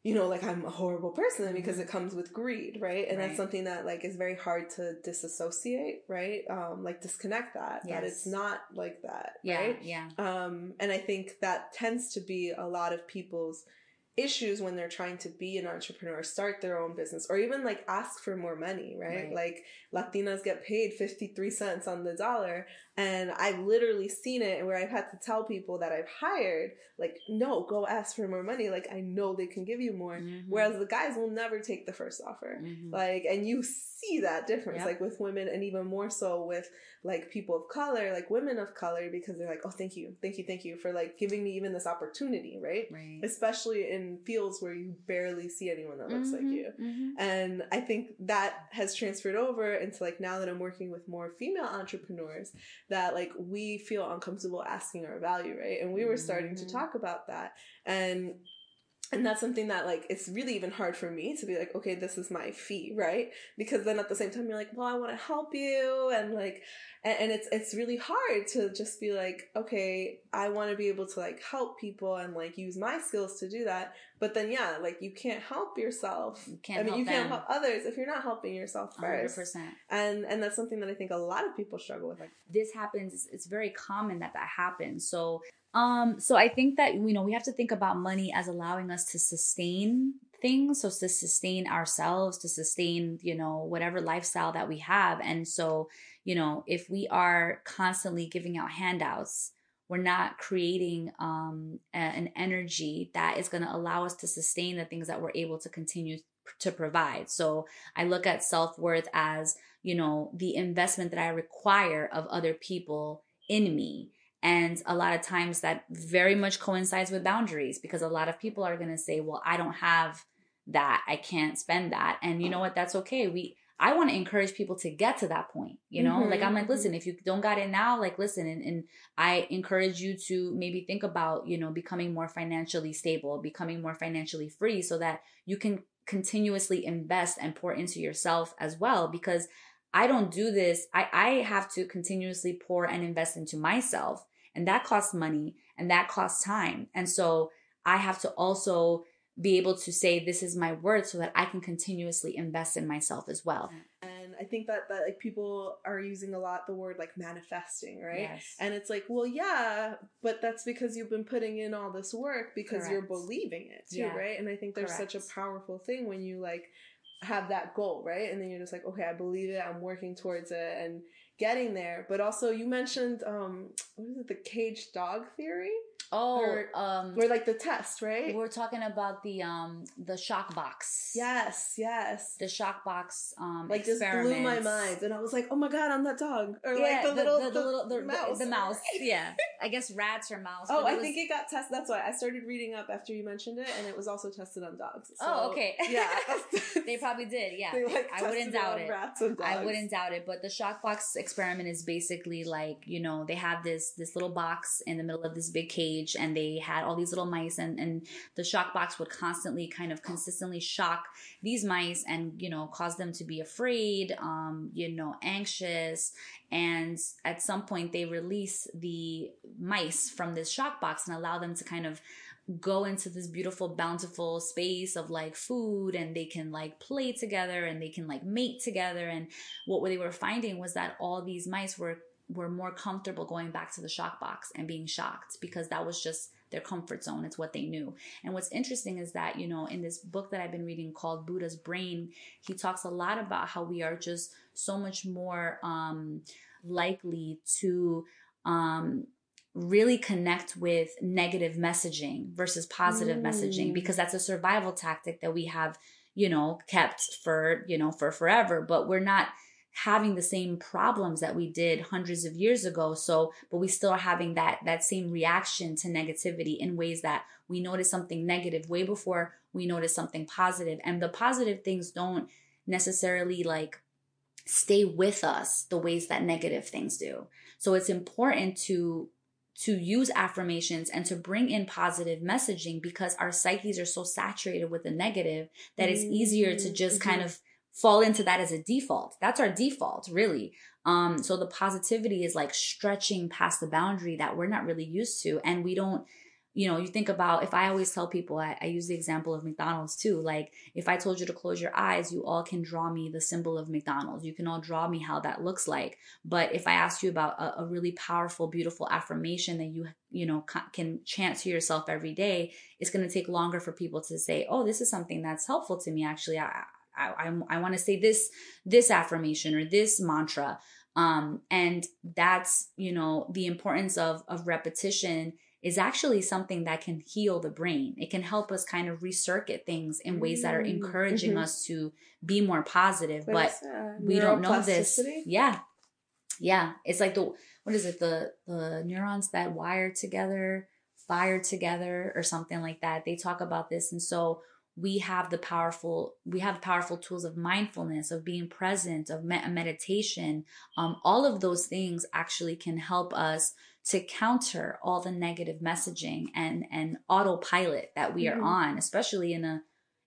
you know, like I'm a horrible person because it comes with greed, right? And Right. that's something that like is very hard to disassociate, right? Um, like disconnect that, that it's not like that, Yeah. right? Yeah. Um, and I think that tends to be a lot of people's issues when they're trying to be an entrepreneur, start their own business, or even like ask for more money, right? Right. Like Latinas get paid 53 cents on the dollar. And I've literally seen it where I've had to tell people that I've hired, like, no, go ask for more money. Like, I know they can give you more. Mhm. Whereas the guys will never take the first offer. Mhm. Like, and you see that difference, Yep. like with women, and even more so with like people of color, like women of color, because they're like, oh, thank you, thank you, thank you for like giving me even this opportunity, right? Right. Especially in fields where you barely see anyone that looks like Mhm. you. Mhm. And I think that has transferred over into like now that I'm working with more female entrepreneurs, that like we feel uncomfortable asking our value, right? And we were starting to Mhm. talk about that. And and that's something that like it's really even hard for me to be like okay this is my fee right? Because then at the same time you're like well i want to help you. And like and, and it's it's really hard to just be like okay i want to be able to like help people and like use my skills to do that. But then yeah like you can't help yourself. You can't i mean help you can't help others if you're not helping yourself first. 100%. and and that's something that i think a lot of people struggle with like this happens it's very common that that happens. So um so i think that you know we have to think about money as allowing us to sustain things so to sustain ourselves to sustain you know whatever lifestyle that we have. And so you know if we are constantly giving out handouts we're not creating um a- an energy that is going to allow us to sustain the things that we're able to continue to provide. So i look at self-worth as you know the investment that i require of other people in me and a lot of times that very much coincides with boundaries because a lot of people are going to say well i don't have that. I can't spend that. And you know what? That's okay. We i want to encourage people to get to that point you know? Mhm, like i'm like listen if you don't got it now like listen and, and i encourage you to maybe think about you know becoming more financially stable becoming more financially free so that you can continuously invest and pour into yourself as well because I don't do this. I, I have to continuously pour and invest into myself. And that costs money and that costs time. And so I have to also be able to say, this is my word so that I can continuously invest in myself as well. and i think that that like people are using a lot the word like manifesting right Yes. And it's like, well, yeah, but that's because you've been putting in all this work because you're believing it too, Yeah. right? And I think there's such a powerful thing when you like have that goal, right? And then you're just like, okay, I believe it, I'm working towards it and getting there. But also you mentioned um what is it, the caged dog theory? Oh, Or- um, Or like the test, right? we're talking about the um the shock box. Yes, yes. The shock box um Like just blew my mind, and I was like, "Oh my god, I'm that dog!" Or yeah, like the, little, the, little the, mouse, the mouse. Yeah, I guess rats or mouse. Oh, I was- think it got tested. That's why I started reading up after you mentioned it, and it was also tested on dogs. Oh, okay. Yeah, they probably did. Yeah, They, like, I wouldn't doubt it. Rats and dogs. I wouldn't doubt it. But the shock box experiment is basically like you know they have this this little box in the middle of this big cage, and they had all these little mice, and and the shock box would constantly kind of consistently shock these mice, and you know cause them to be afraid, um, you know, anxious, and at some point they release the mice from this shock box and allow them to kind of go into this beautiful bountiful space of like food and they can like play together and they can like mate together. And what they were finding was that all these mice were were more comfortable going back to the shock box and being shocked because that was just their comfort zone it's what they knew and what's interesting is that you know in this book that i've been reading called buddha's brain he talks a lot about how we are just so much more um likely to um really connect with negative messaging versus positive messaging Mm. because that's a survival tactic that we have you know kept for you know for forever but we're not having the same problems that we did hundreds of years ago. So but we still are having that that same reaction to negativity in ways that we notice something negative way before. We notice something positive. And the positive things don't necessarily like stay with us the ways that negative things do. So it's important to to use affirmations and to bring in positive messaging because our psyches are so saturated with the negative that it's easier to just kind Mhm. of fall into that as a default. That's our default, really. Um, so the positivity is like stretching past the boundary that we're not really used to. And we don't, you know, you think about if I always tell people, I, I use the example of McDonald's too. Like if I told you to close your eyes, you all can draw me the symbol of McDonald's. You can all draw me how that looks like. But if I ask you about a, a really powerful, beautiful affirmation that you, you know, ca- can chant to yourself every day, it's going to take longer for people to say, oh, this is something that's helpful to me. Actually, I, I, I, I want to say this, this affirmation or this mantra. Um, and that's, you know, the importance of, of repetition is actually something that can heal the brain. It can help us kind of recircuit things in ways that are Mm, encouraging mhm. us to be more positive. What but we don't know this. Yeah. Yeah. It's like the what is it? The the neurons that wire together, fire together or something like that. They talk about this. And so we have the powerful we have powerful tools of mindfulness, of being present, of me- meditation. Um, all of those things actually can help us to counter all the negative messaging and and autopilot that we are Mhm. on, especially in a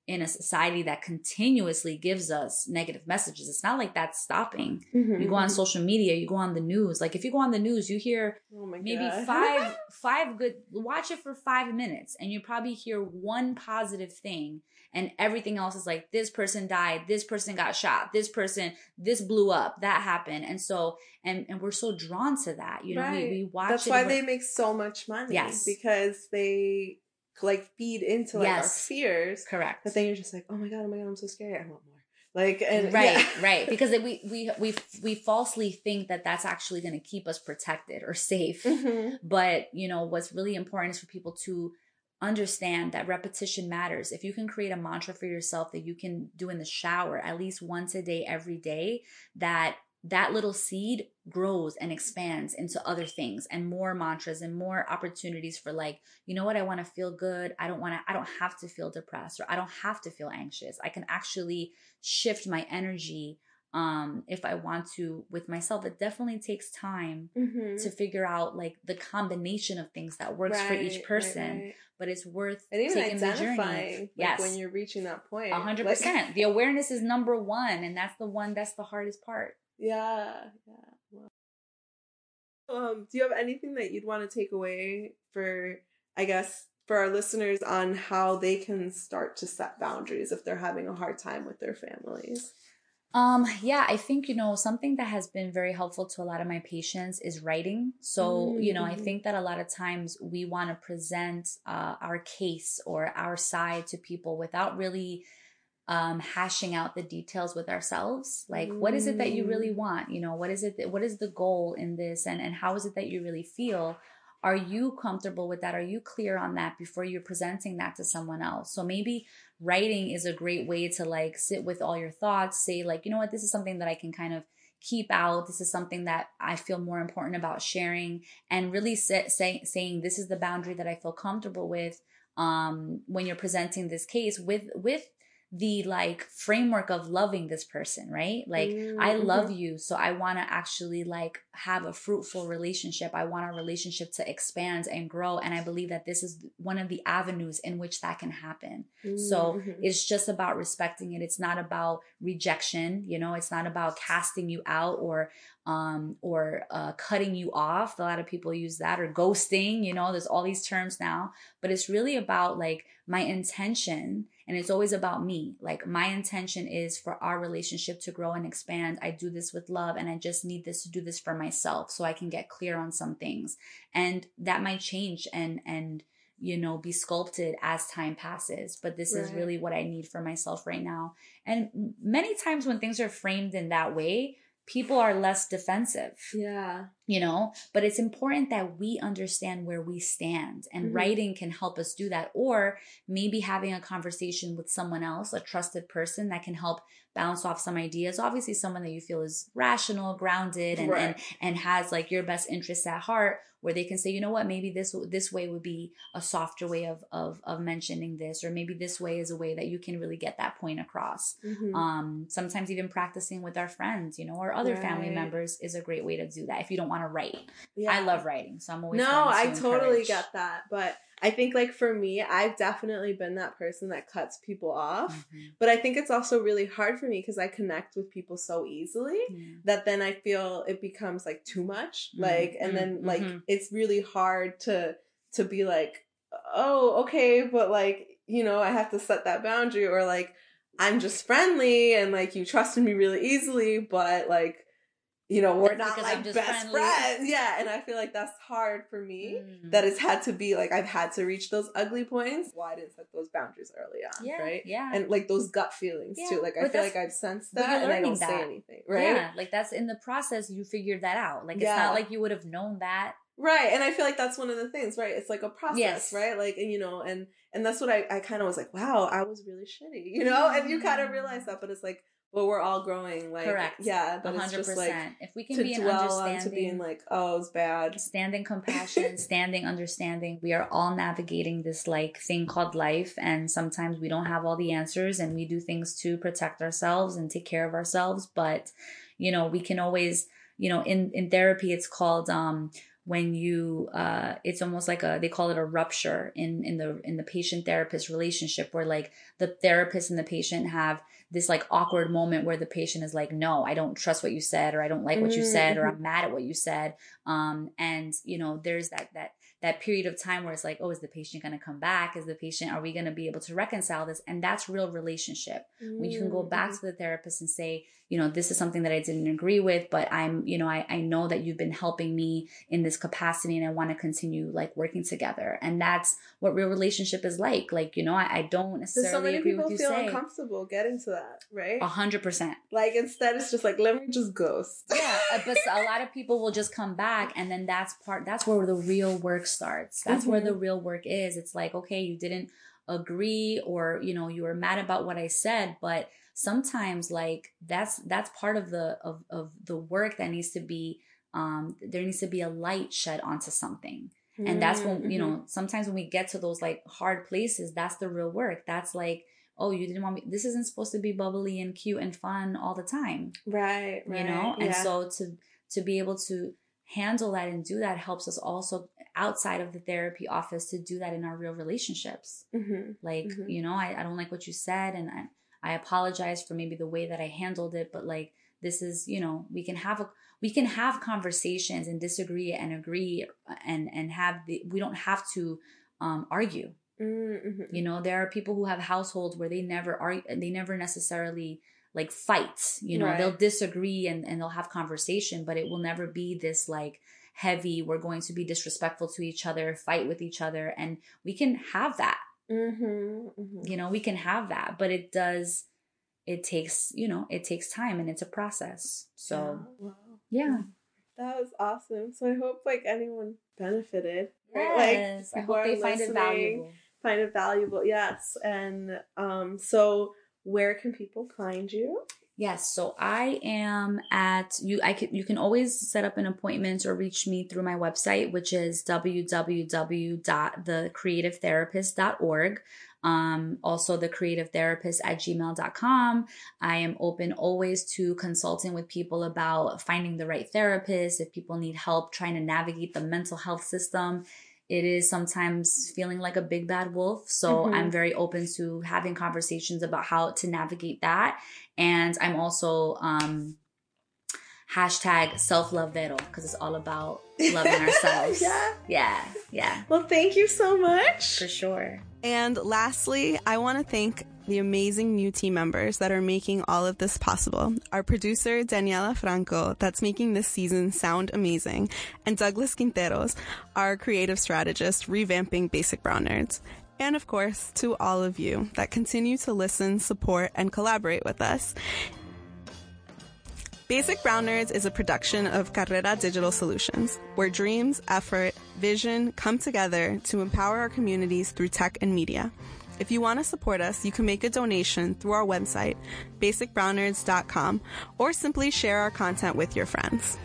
in a society that continuously gives us negative messages. It's not like that's stopping. Mhm, You go on social media, you go on the news. Like if you go on the news, you hear Oh maybe five five good watch it for 5 minutes and you probably hear one positive thing and everything else is like this person died, this person got shot, this person this blew up, that happened. And so and and we're so drawn to that. You know, Right. we, we watch That's why they make so much money. Yes. Because they like feed into like our fears. correct. But then you're just like, oh my god, oh my god, I'm so scared. I want more. Like and right yeah. right because we we we we falsely think that that's actually going to keep us protected or safe Mhm. but you know what's really important is for people to understand that repetition matters if you can create a mantra for yourself that you can do in the shower at least once a day every day that that little seed grows and expands into other things and more mantras and more opportunities for like you know what i want to feel good i don't want to i don't have to feel depressed or i don't have to feel anxious i can actually shift my energy um if i want to with myself it definitely takes time Mhm. to figure out like the combination of things that works for each person right. but it's worth And even taking the journey like yes when you're reaching that point. a hundred Like- percent the awareness is number one and that's the one that's the hardest part Yeah, yeah. Um, do you have anything that you'd want to take away for, I guess, for our listeners on how they can start to set boundaries if they're having a hard time with their families? Um, yeah, I think, you know, something that has been very helpful to a lot of my patients is writing. So, you know, I Mhm. think that a lot of times we want to present uh, our case or our side to people without really um, hashing out the details with ourselves. Like, what is it that you really Mm. want? You know, what is it? That, what is the goal in this, and and how is it that you really feel? Are you comfortable with that? Are you clear on that before you're presenting that to someone else? So maybe writing is a great way to like sit with all your thoughts, say like, you know what, this is something that I can kind of keep out. This is something that I feel more important about sharing, and really say, say, saying this is the boundary that I feel comfortable with um, when you're presenting this case with with the like framework of loving this person, right? Like I Mhm. love you, so I want to actually like have a fruitful relationship. I want our relationship to expand and grow, and I believe that this is one of the avenues in which that can happen. So Mhm. it's just about respecting it. It's not about rejection, you know, it's not about casting you out or um or uh cutting you off. A lot of people use that or ghosting, you know, there's all these terms now, but it's really about like my intention and it's always about me. Like my intention is for our relationship to grow and expand. I do this with love and I just need this to do this for myself so I can get clear on some things. And that might change and and you know be sculpted as time passes but this is really what i need for myself right now and many times when things are framed in that way people are less defensive yeah. you know but it's important that we understand where we stand and Mhm. writing can help us do that or maybe having a conversation with someone else a trusted person that can help bounce off some ideas obviously someone that you feel is rational grounded and and, and has like your best interests at heart where they can say you know what maybe this this way would be a softer way of of of mentioning this or maybe this way is a way that you can really get that point across Mhm. um sometimes even practicing with our friends you know or other family members is a great way to do that if you don't want to write Yeah. I love writing, so I'm always No, trying I to totally get that. But I think, like, for me, I've definitely been that person that cuts people off. Mhm. But I think it's also really hard for me because I connect with people so easily Yeah. that then I feel it becomes like too much. Mhm, Like, and then mhm, like mhm. It's really hard to to be like, oh, okay, but like you know, I have to set that boundary, or like I'm just friendly and like you trusted me really easily, but like. You know, we're That's not like best friendly. friends. Yeah. And I feel like that's hard for me Mm. that it's had to be like I've had to reach those ugly points. Why I didn't set those boundaries early on, yeah, right? yeah, And like those gut feelings Yeah, too. Like I but feel like I've sensed that and I don't say anything, right? Yeah, like that's in the process. You figured that out. Like it's Yeah. not like you would have known that. Right. And I feel like that's one of the things, right? It's like a process, Yes. right? Like and you know, and and that's what I I kind of was like, wow, I was really shitty, you know? And you kind of realize that, but it's like, well, we're all growing, like Correct. yeah, but it's hundred just like percent. If we can to be an dwell understanding, onto being like, oh, it's bad. standing compassion, standing understanding. We are all navigating this like thing called life, and sometimes we don't have all the answers, and we do things to protect ourselves and take care of ourselves. But you know, we can always, you know, in in therapy, it's called um when you uh it's almost like a they call it a rupture in in the in the patient therapist relationship where like the therapist and the patient have this like awkward moment where the patient is like no i don't trust what you said or i don't like what you said or Mhm. i'm mad at what you said um and you know there's that that that period of time where it's like oh is the patient going to come back is the patient are we going to be able to reconcile this and that's real relationship when you can go back Mm-hmm. to the therapist and say you know this is something that i didn't agree with but i'm you know i, I know that you've been helping me in this capacity and i want to continue like working together. And that's what real relationship is like. Like you know i, I don't necessarily so many agree people feel say uncomfortable getting to that, right? a hundred percent. Like instead, it's just like let me just ghost. yeah uh, but a lot of people will just come back and then that's part that's where the real work starts. That's where the real work is. It's like okay you didn't agree or you know you were mad about what i said but sometimes like that's that's part of the of, of the work that needs to be um there needs to be a light shed onto something and that's when you Mhm. know sometimes when we get to those like hard places that's the real work that's like oh you didn't want me this isn't supposed to be bubbly and cute and fun all the time right, right, you know and yeah. so to to be able to handle that and do that helps us also outside of the therapy office to do that in our real relationships Mhm. like Mhm. you know I, I don't like what you said and I, I apologize for maybe the way that i handled it but like this is you know we can have a we can have conversations and disagree and agree and and have the we don't have to um argue Mhm. you know there are people who have households where they never are they never necessarily like fight you know Right. they'll disagree and, and they'll have conversation but it will never be this like heavy we're going to be disrespectful to each other fight with each other and we can have that Mhm. Mhm. you know we can have that but it does it takes you know it takes time and it's a process so Yeah. Wow. yeah That was awesome. So I hope like anyone benefited. yes i hope they find it valuable Find it valuable. Yes. And um so where can people find you? Yes, so I am at you. I can you can always set up an appointment or reach me through my website, which is www.thecreativetherapist.org. Um, also the creative therapist at gmail.com. I am open always to consulting with people about finding the right therapist. If people need help trying to navigate the mental health system, it is sometimes feeling like a big bad wolf. So Mhm. I'm very open to having conversations about how to navigate that. And I'm also um, hashtag self love vero because it's all about loving ourselves. Yeah. Yeah. Yeah. Well, thank you so much. For sure. And lastly, I want to thank the amazing new team members that are making all of this possible. Our producer, Daniela Franco, that's making this season sound amazing, and Douglas Quinteros, our creative strategist, revamping Basic Brown Nerds. And of course, to all of you that continue to listen, support, and collaborate with us. Basic Brown Nerds is a production of Carrera Digital Solutions, where dreams, effort, vision come together to empower our communities through tech and media. If you want to support us, you can make a donation through our website, basicbrownnerds.com, or simply share our content with your friends.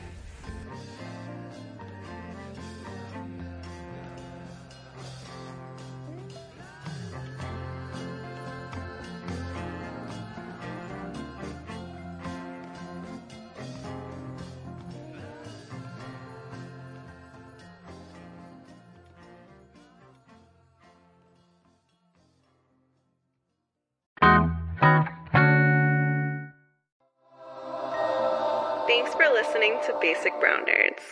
Thanks for listening to Basic Brown Nerds.